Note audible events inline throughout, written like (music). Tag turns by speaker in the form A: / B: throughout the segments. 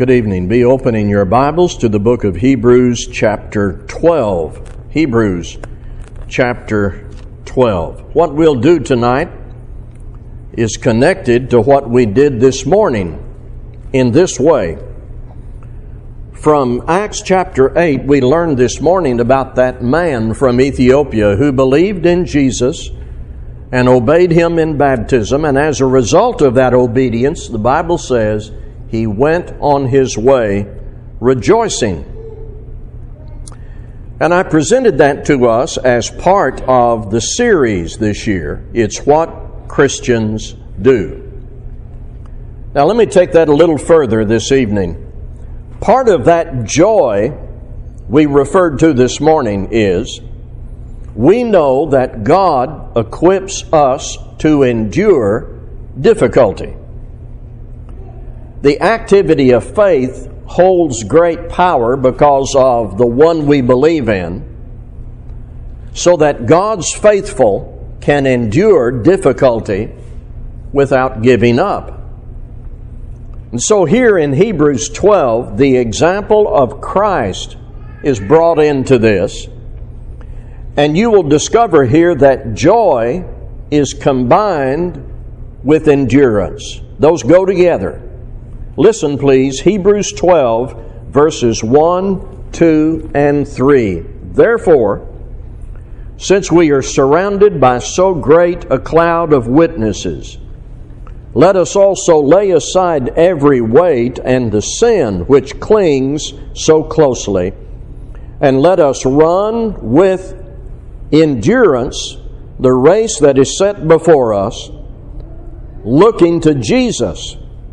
A: Good evening. Be opening your Bibles to the book of Hebrews, chapter 12. Hebrews, chapter 12. What we'll do tonight is connected to what we did this morning in this way. From Acts chapter 8, we learned this morning about that man from Ethiopia who believed in Jesus and obeyed him in baptism, and as a result of that obedience, the Bible says he went on his way rejoicing. And I presented that to us as part of the series this year. It's what Christians do. Now, let me take that a little further this evening. Part of that joy we referred to this morning is we know that God equips us to endure difficulty. The activity of faith holds great power because of the one we believe in, so that God's faithful can endure difficulty without giving up. And so, here in Hebrews 12, the example of Christ is brought into this and you will discover here that joy is combined with endurance. Those go together. Listen, please, Hebrews 12, verses 1, 2, and 3. Therefore, since we are surrounded by so great a cloud of witnesses, let us also lay aside every weight and the sin which clings so closely, and let us run with endurance the race that is set before us, looking to Jesus,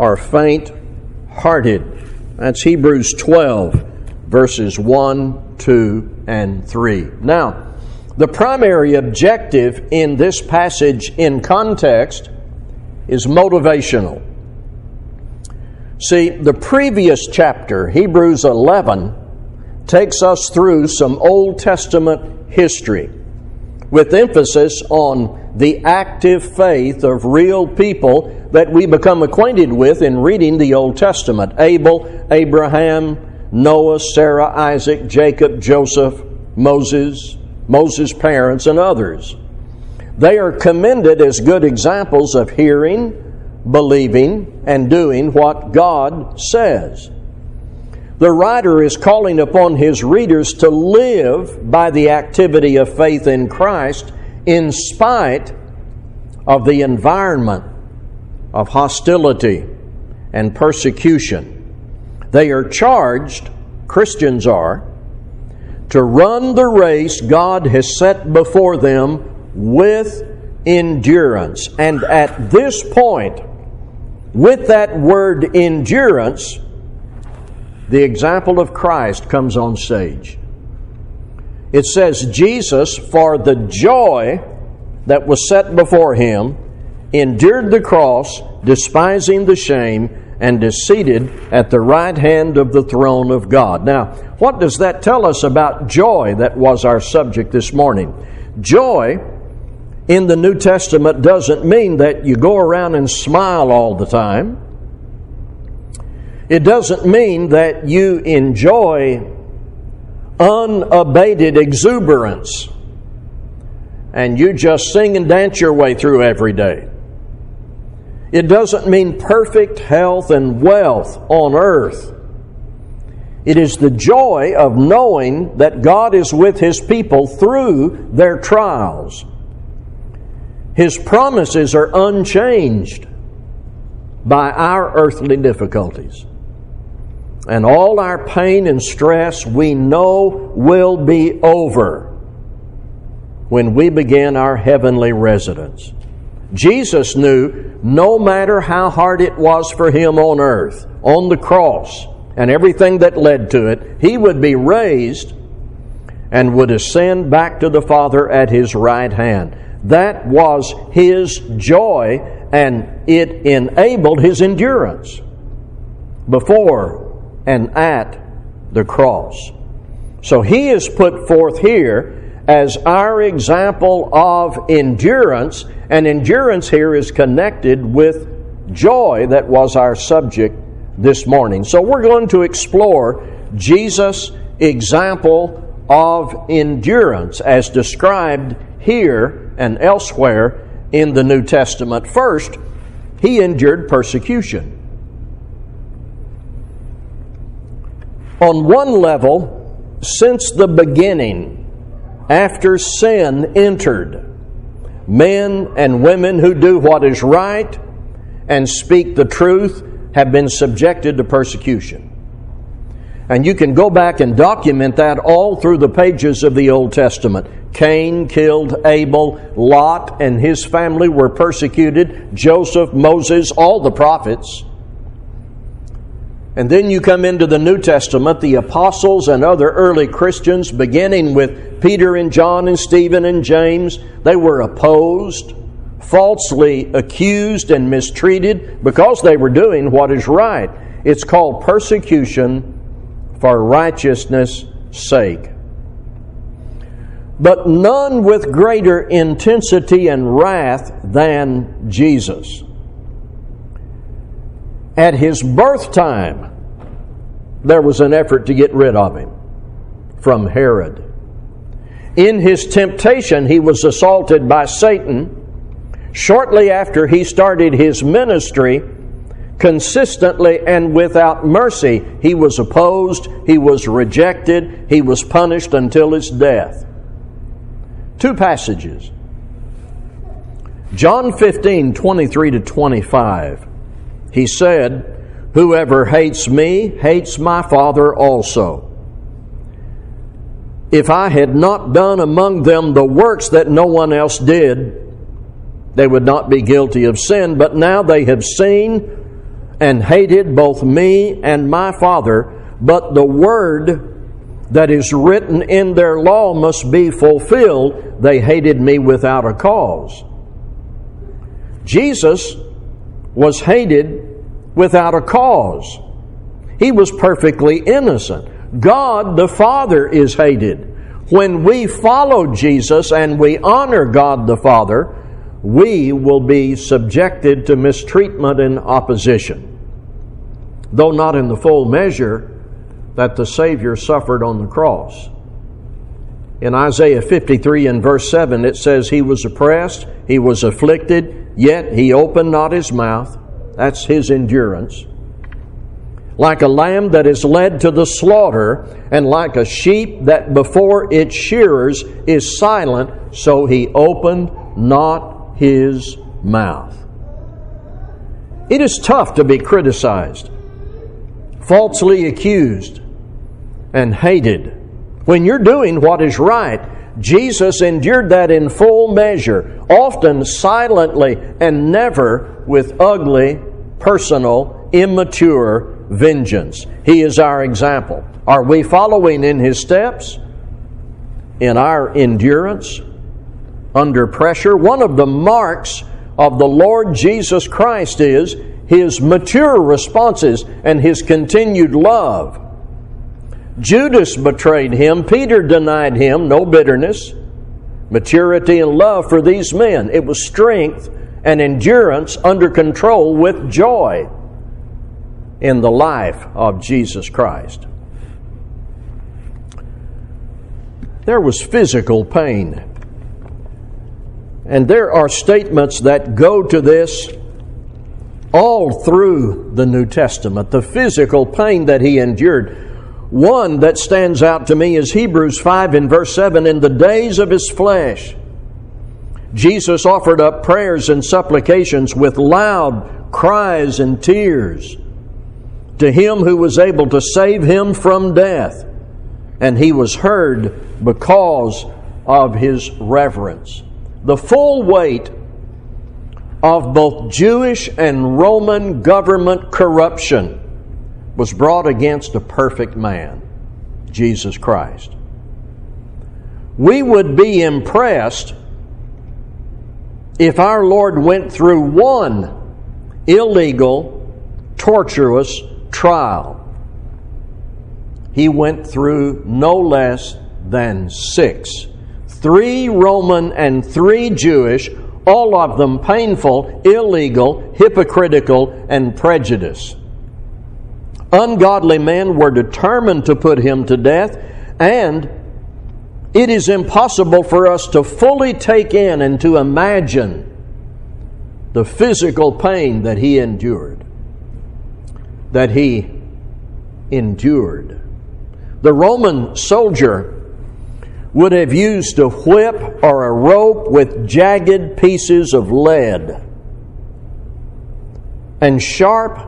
A: or faint hearted. That's Hebrews 12, verses 1, 2, and 3. Now, the primary objective in this passage in context is motivational. See, the previous chapter, Hebrews 11, takes us through some Old Testament history with emphasis on the active faith of real people that we become acquainted with in reading the Old Testament Abel, Abraham, Noah, Sarah, Isaac, Jacob, Joseph, Moses, Moses' parents, and others. They are commended as good examples of hearing, believing, and doing what God says. The writer is calling upon his readers to live by the activity of faith in Christ in spite of the environment of hostility and persecution. They are charged, Christians are, to run the race God has set before them with endurance. And at this point, with that word endurance, the example of Christ comes on stage. It says, Jesus, for the joy that was set before him, endured the cross, despising the shame, and is seated at the right hand of the throne of God. Now, what does that tell us about joy that was our subject this morning? Joy in the New Testament doesn't mean that you go around and smile all the time. It doesn't mean that you enjoy unabated exuberance and you just sing and dance your way through every day. It doesn't mean perfect health and wealth on earth. It is the joy of knowing that God is with His people through their trials. His promises are unchanged by our earthly difficulties and all our pain and stress we know will be over when we begin our heavenly residence. Jesus knew no matter how hard it was for him on earth, on the cross, and everything that led to it, he would be raised and would ascend back to the Father at his right hand. That was his joy, and it enabled his endurance before and at the cross. So he is put forth here as our example of endurance, and endurance here is connected with joy that was our subject this morning. So we're going to explore Jesus' example of endurance as described here and elsewhere in the New Testament. First, he endured persecution. On one level, since the beginning, after sin entered, men and women who do what is right and speak the truth have been subjected to persecution. And you can go back and document that all through the pages of the Old Testament. Cain killed Abel, Lot and his family were persecuted, Joseph, Moses, all the prophets. And then you come into the New Testament, the apostles and other early Christians, beginning with Peter and John and Stephen and James, they were opposed, falsely accused, and mistreated because they were doing what is right. It's called persecution for righteousness' sake. But none with greater intensity and wrath than Jesus. At his birth time, there was an effort to get rid of him from Herod. In his temptation, he was assaulted by Satan. Shortly after he started his ministry, consistently and without mercy, he was opposed, he was rejected, he was punished until his death. Two passages. John 15, 23 to 25 he said, Whoever hates me hates my Father also. If I had not done among them the works that no one else did, they would not be guilty of sin, but now they have seen and hated both me and my Father, but the word that is written in their law must be fulfilled. They hated me without a cause. Jesus was hated without a cause. He was perfectly innocent. God the Father is hated. When we follow Jesus and we honor God the Father, we will be subjected to mistreatment and opposition. Though not in the full measure that the Savior suffered on the cross. In Isaiah 53 and verse 7, it says, He was oppressed, He was afflicted, yet He opened not His mouth. That's his endurance. Like a lamb that is led to the slaughter, and like a sheep that before its shearers is silent, so he opened not his mouth. It is tough to be criticized, falsely accused, and hated. When you're doing what is right, Jesus endured that in full measure, often silently and never with ugly, personal, immature vengeance. He is our example. Are we following in his steps? In our endurance? Under pressure? One of the marks of the Lord Jesus Christ is his mature responses and his continued love. Judas betrayed him, Peter denied him, no bitterness, maturity and love for these men. It was strength and endurance under control with joy in the life of Jesus Christ. There was physical pain. And there are statements that go to this all through the New Testament. The physical pain that he endured one that stands out to me is Hebrews 5 in verse 7 In the days of his flesh, Jesus offered up prayers and supplications with loud cries and tears to him who was able to save him from death, and he was heard because of his reverence. The full weight of both Jewish and Roman government corruption was brought against a perfect man, Jesus Christ. We would be impressed if our Lord went through one illegal, torturous trial. He went through no less than six three Roman and three Jewish, all of them painful, illegal, hypocritical, and prejudiced. Ungodly men were determined to put him to death, and it is impossible for us to fully take in and to imagine the physical pain that he endured. That he endured. The Roman soldier would have used a whip or a rope with jagged pieces of lead and sharp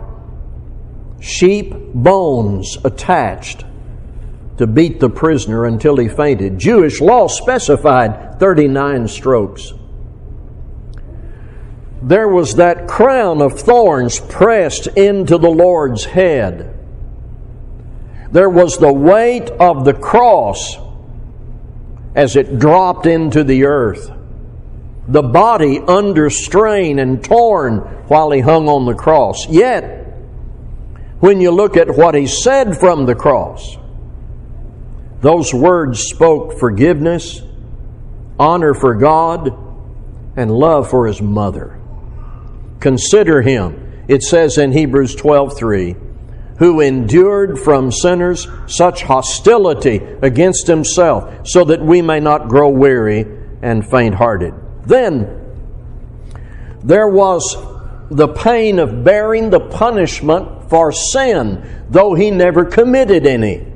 A: sheep bones attached to beat the prisoner until he fainted. Jewish law specified 39 strokes. There was that crown of thorns pressed into the Lord's head. There was the weight of the cross as it dropped into the earth. The body under strain and torn while he hung on the cross. Yet, when you look at what he said from the cross, those words spoke forgiveness, honor for God, and love for his mother. Consider him, it says in Hebrews 12 3 who endured from sinners such hostility against himself, so that we may not grow weary and faint hearted. Then there was the pain of bearing the punishment for sin, though he never committed any.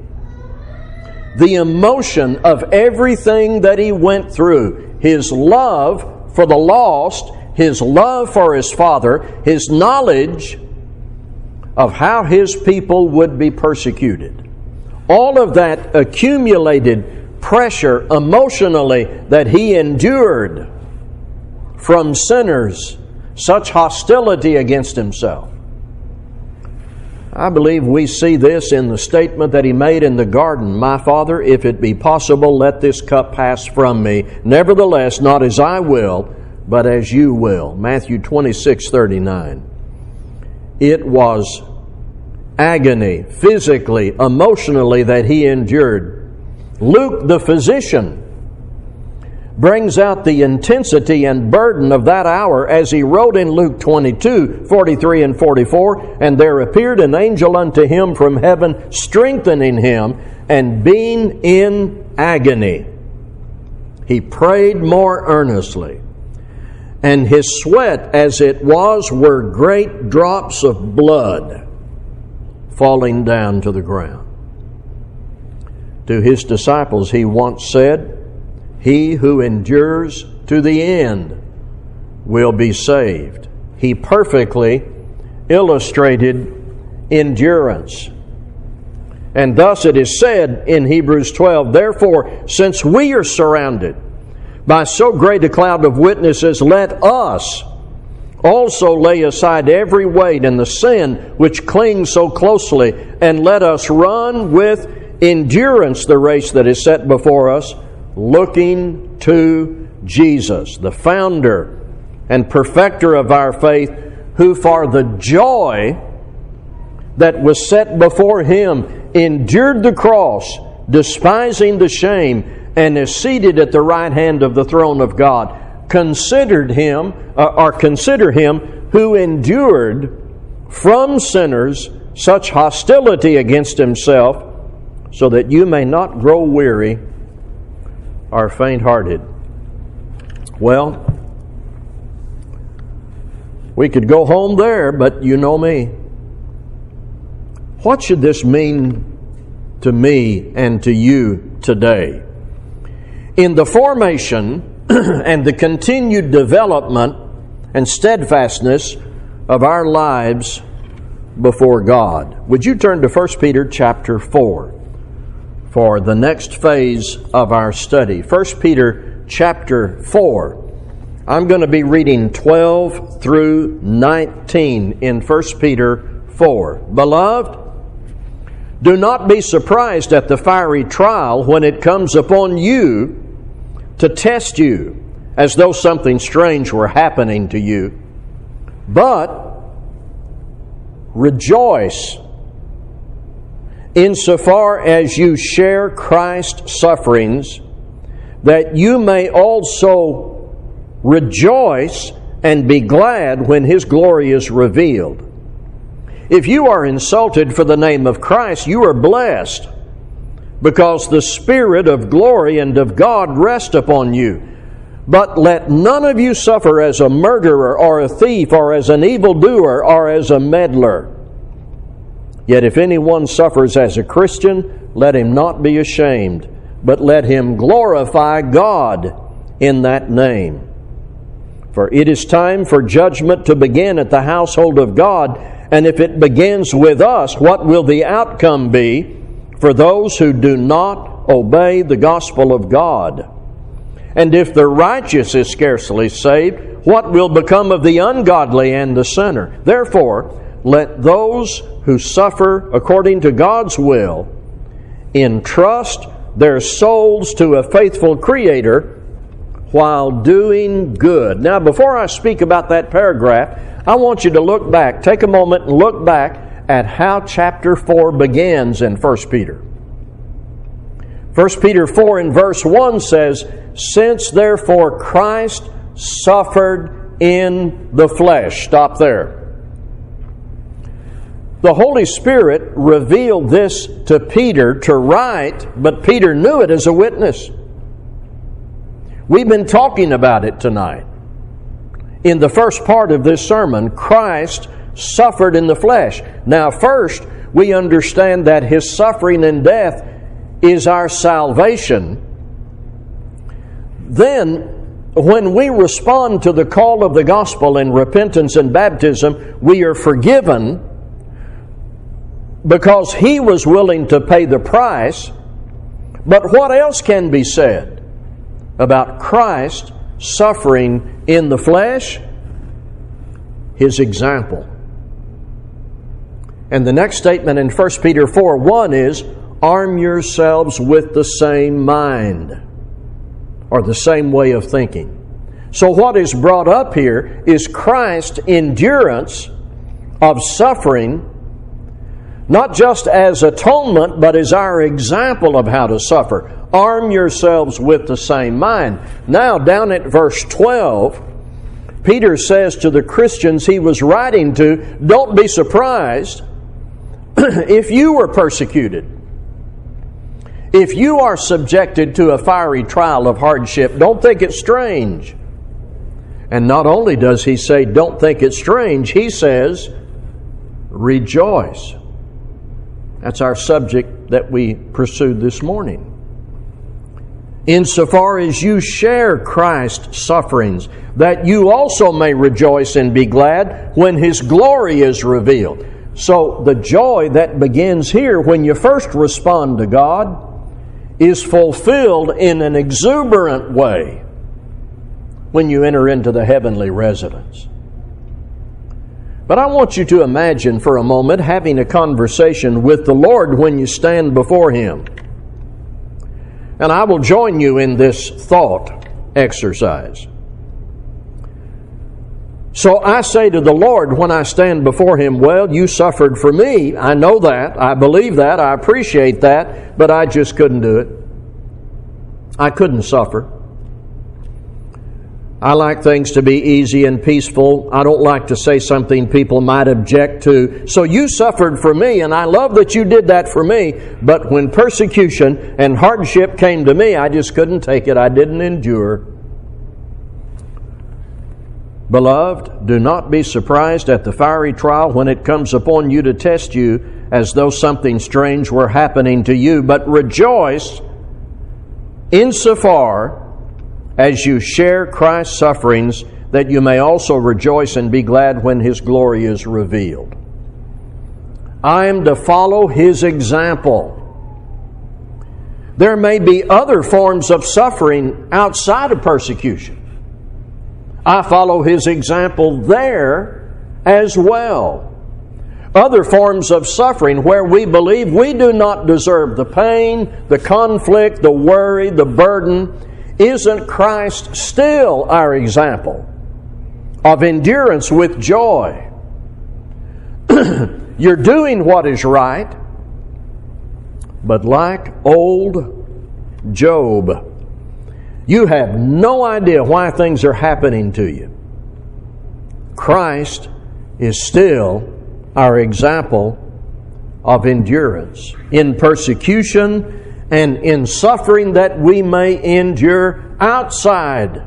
A: The emotion of everything that he went through, his love for the lost, his love for his father, his knowledge of how his people would be persecuted. All of that accumulated pressure emotionally that he endured from sinners, such hostility against himself. I believe we see this in the statement that he made in the garden My Father, if it be possible, let this cup pass from me. Nevertheless, not as I will, but as you will. Matthew 26 39. It was agony, physically, emotionally, that he endured. Luke, the physician, brings out the intensity and burden of that hour as he wrote in Luke 22 43 and 44 And there appeared an angel unto him from heaven, strengthening him, and being in agony. He prayed more earnestly and his sweat as it was were great drops of blood falling down to the ground. To his disciples, he once said, He who endures to the end will be saved. He perfectly illustrated endurance. And thus it is said in Hebrews 12, Therefore, since we are surrounded by so great a cloud of witnesses, let us also lay aside every weight and the sin which clings so closely, and let us run with endurance the race that is set before us, looking to Jesus, the founder and perfecter of our faith, who for the joy that was set before him endured the cross, despising the shame, and is seated at the right hand of the throne of God. Considered him, uh, or consider him who endured from sinners such hostility against himself, so that you may not grow weary or faint hearted. Well, we could go home there, but you know me. What should this mean to me and to you today? In the formation (clears throat) and the continued development and steadfastness of our lives before God. Would you turn to 1 Peter chapter 4 for the next phase of our study? 1 Peter chapter 4. I'm going to be reading 12 through 19 in 1 Peter 4. Beloved, Do not be surprised at the fiery trial when it comes upon you to test you, as though something strange were happening to you. But rejoice insofar as you share Christ's sufferings, that you may also rejoice and be glad when his glory is revealed. If you are insulted for the name of Christ, you are blessed because the Spirit of glory and of God rest upon you. But let none of you suffer as a murderer or a thief or as an evildoer or as a meddler. Yet if anyone suffers as a Christian, let him not be ashamed, but let him glorify God in that name. For it is time for judgment to begin at the household of God, and if it begins with us, what will the outcome be for those who do not obey the gospel of God? And if the righteous is scarcely saved, what will become of the ungodly and the sinner? Therefore, let those who suffer according to God's will entrust their souls to a faithful Creator while doing good. Now, before I speak about that paragraph, I want you to look back, take a moment and look back at how chapter 4 begins in 1 Peter. 1 Peter 4 in verse 1 says, Since therefore Christ suffered in the flesh. Stop there. The Holy Spirit revealed this to Peter to write, but Peter knew it as a witness. We've been talking about it tonight. In the first part of this sermon, Christ suffered in the flesh. Now, first, we understand that his suffering and death is our salvation. Then, when we respond to the call of the gospel in repentance and baptism, we are forgiven because he was willing to pay the price. But what else can be said about Christ suffering in the flesh? His example. And the next statement in 1 Peter 4 1 is, Arm yourselves with the same mind, or the same way of thinking. So, what is brought up here is Christ's endurance of suffering not just as atonement, but as our example of how to suffer. Arm yourselves with the same mind. Now, down at verse 12, Peter says to the Christians he was writing to, Don't be surprised (clears throat) if you were persecuted. If you are subjected to a fiery trial of hardship, don't think it's strange. And not only does he say, Don't think it's strange, he says, Rejoice. That's our subject that we pursued this morning. Insofar as you share Christ's sufferings, that you also may rejoice and be glad when His glory is revealed. So, the joy that begins here when you first respond to God is fulfilled in an exuberant way when you enter into the heavenly residence. But I want you to imagine for a moment having a conversation with the Lord when you stand before Him. And I will join you in this thought exercise. So I say to the Lord when I stand before Him, Well, you suffered for me. I know that. I believe that. I appreciate that. But I just couldn't do it. I couldn't suffer. I like things to be easy and peaceful. I don't like to say something people might object to. So you suffered for me, and I love that you did that for me. But when persecution and hardship came to me, I just couldn't take it. I didn't endure. Beloved, do not be surprised at the fiery trial when it comes upon you to test you as though something strange were happening to you, but rejoice insofar as you share Christ's sufferings, that you may also rejoice and be glad when his glory is revealed. I am to follow his example. There may be other forms of suffering outside of persecution. I follow his example there as well. other forms of suffering where we believe we do not deserve the pain, the conflict, the worry, the burden, isn't Christ still our example of endurance with joy? (clears throat) You're doing what is right, but like old Job, you have no idea why things are happening to you. Christ is still our example of endurance in persecution and in suffering that we may endure outside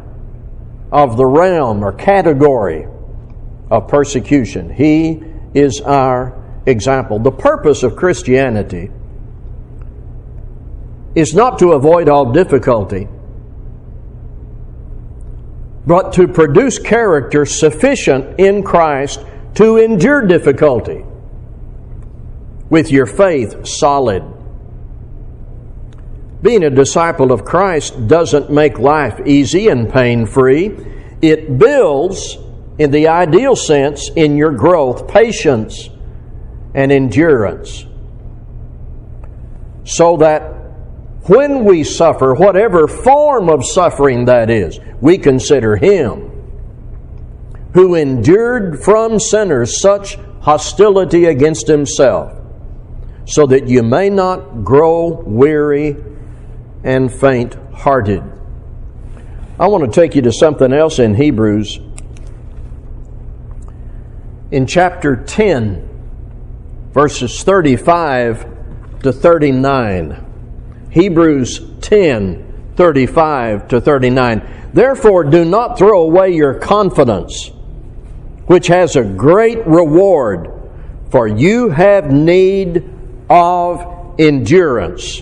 A: of the realm or category of persecution. He is our example. The purpose of Christianity is not to avoid all difficulty, but to produce character sufficient in Christ to endure difficulty with your faith solid. Being a disciple of Christ doesn't make life easy and pain free. It builds, in the ideal sense, in your growth, patience and endurance. So that when we suffer, whatever form of suffering that is, we consider Him who endured from sinners such hostility against Himself, so that you may not grow weary and faint hearted. I want to take you to something else in Hebrews. In chapter 10, verses 35 to 39. Hebrews 10 35 to 39. Therefore, do not throw away your confidence, which has a great reward, for you have need of endurance,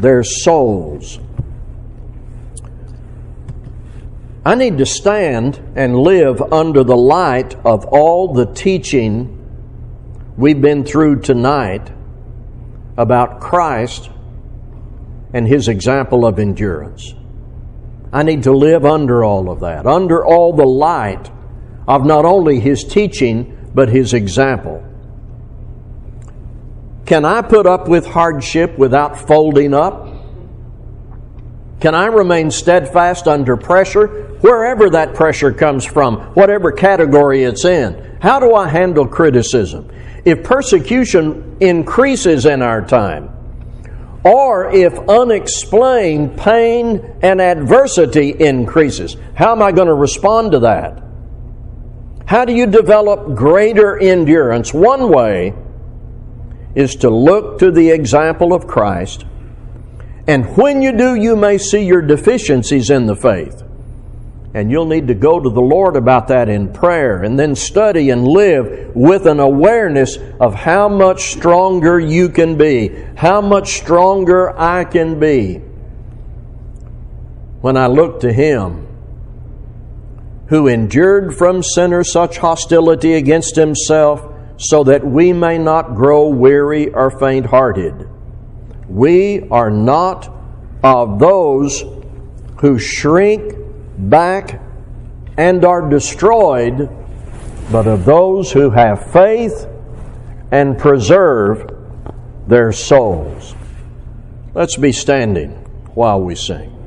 A: their souls. I need to stand and live under the light of all the teaching we've been through tonight about Christ and his example of endurance. I need to live under all of that, under all the light of not only his teaching, but his example. Can I put up with hardship without folding up? Can I remain steadfast under pressure, wherever that pressure comes from, whatever category it's in? How do I handle criticism? if persecution increases in our time, or if unexplained pain and adversity increases, how am I going to respond to that? How do you develop greater endurance? One way is to look to the example of Christ, and when you do, you may see your deficiencies in the faith. And you'll need to go to the Lord about that in prayer and then study and live with an awareness of how much stronger you can be, how much stronger I can be when I look to Him who endured from sinners such hostility against Himself so that we may not grow weary or faint hearted. We are not of those who shrink back and are destroyed, but of those who have faith and preserve their souls. Let's be standing while we sing.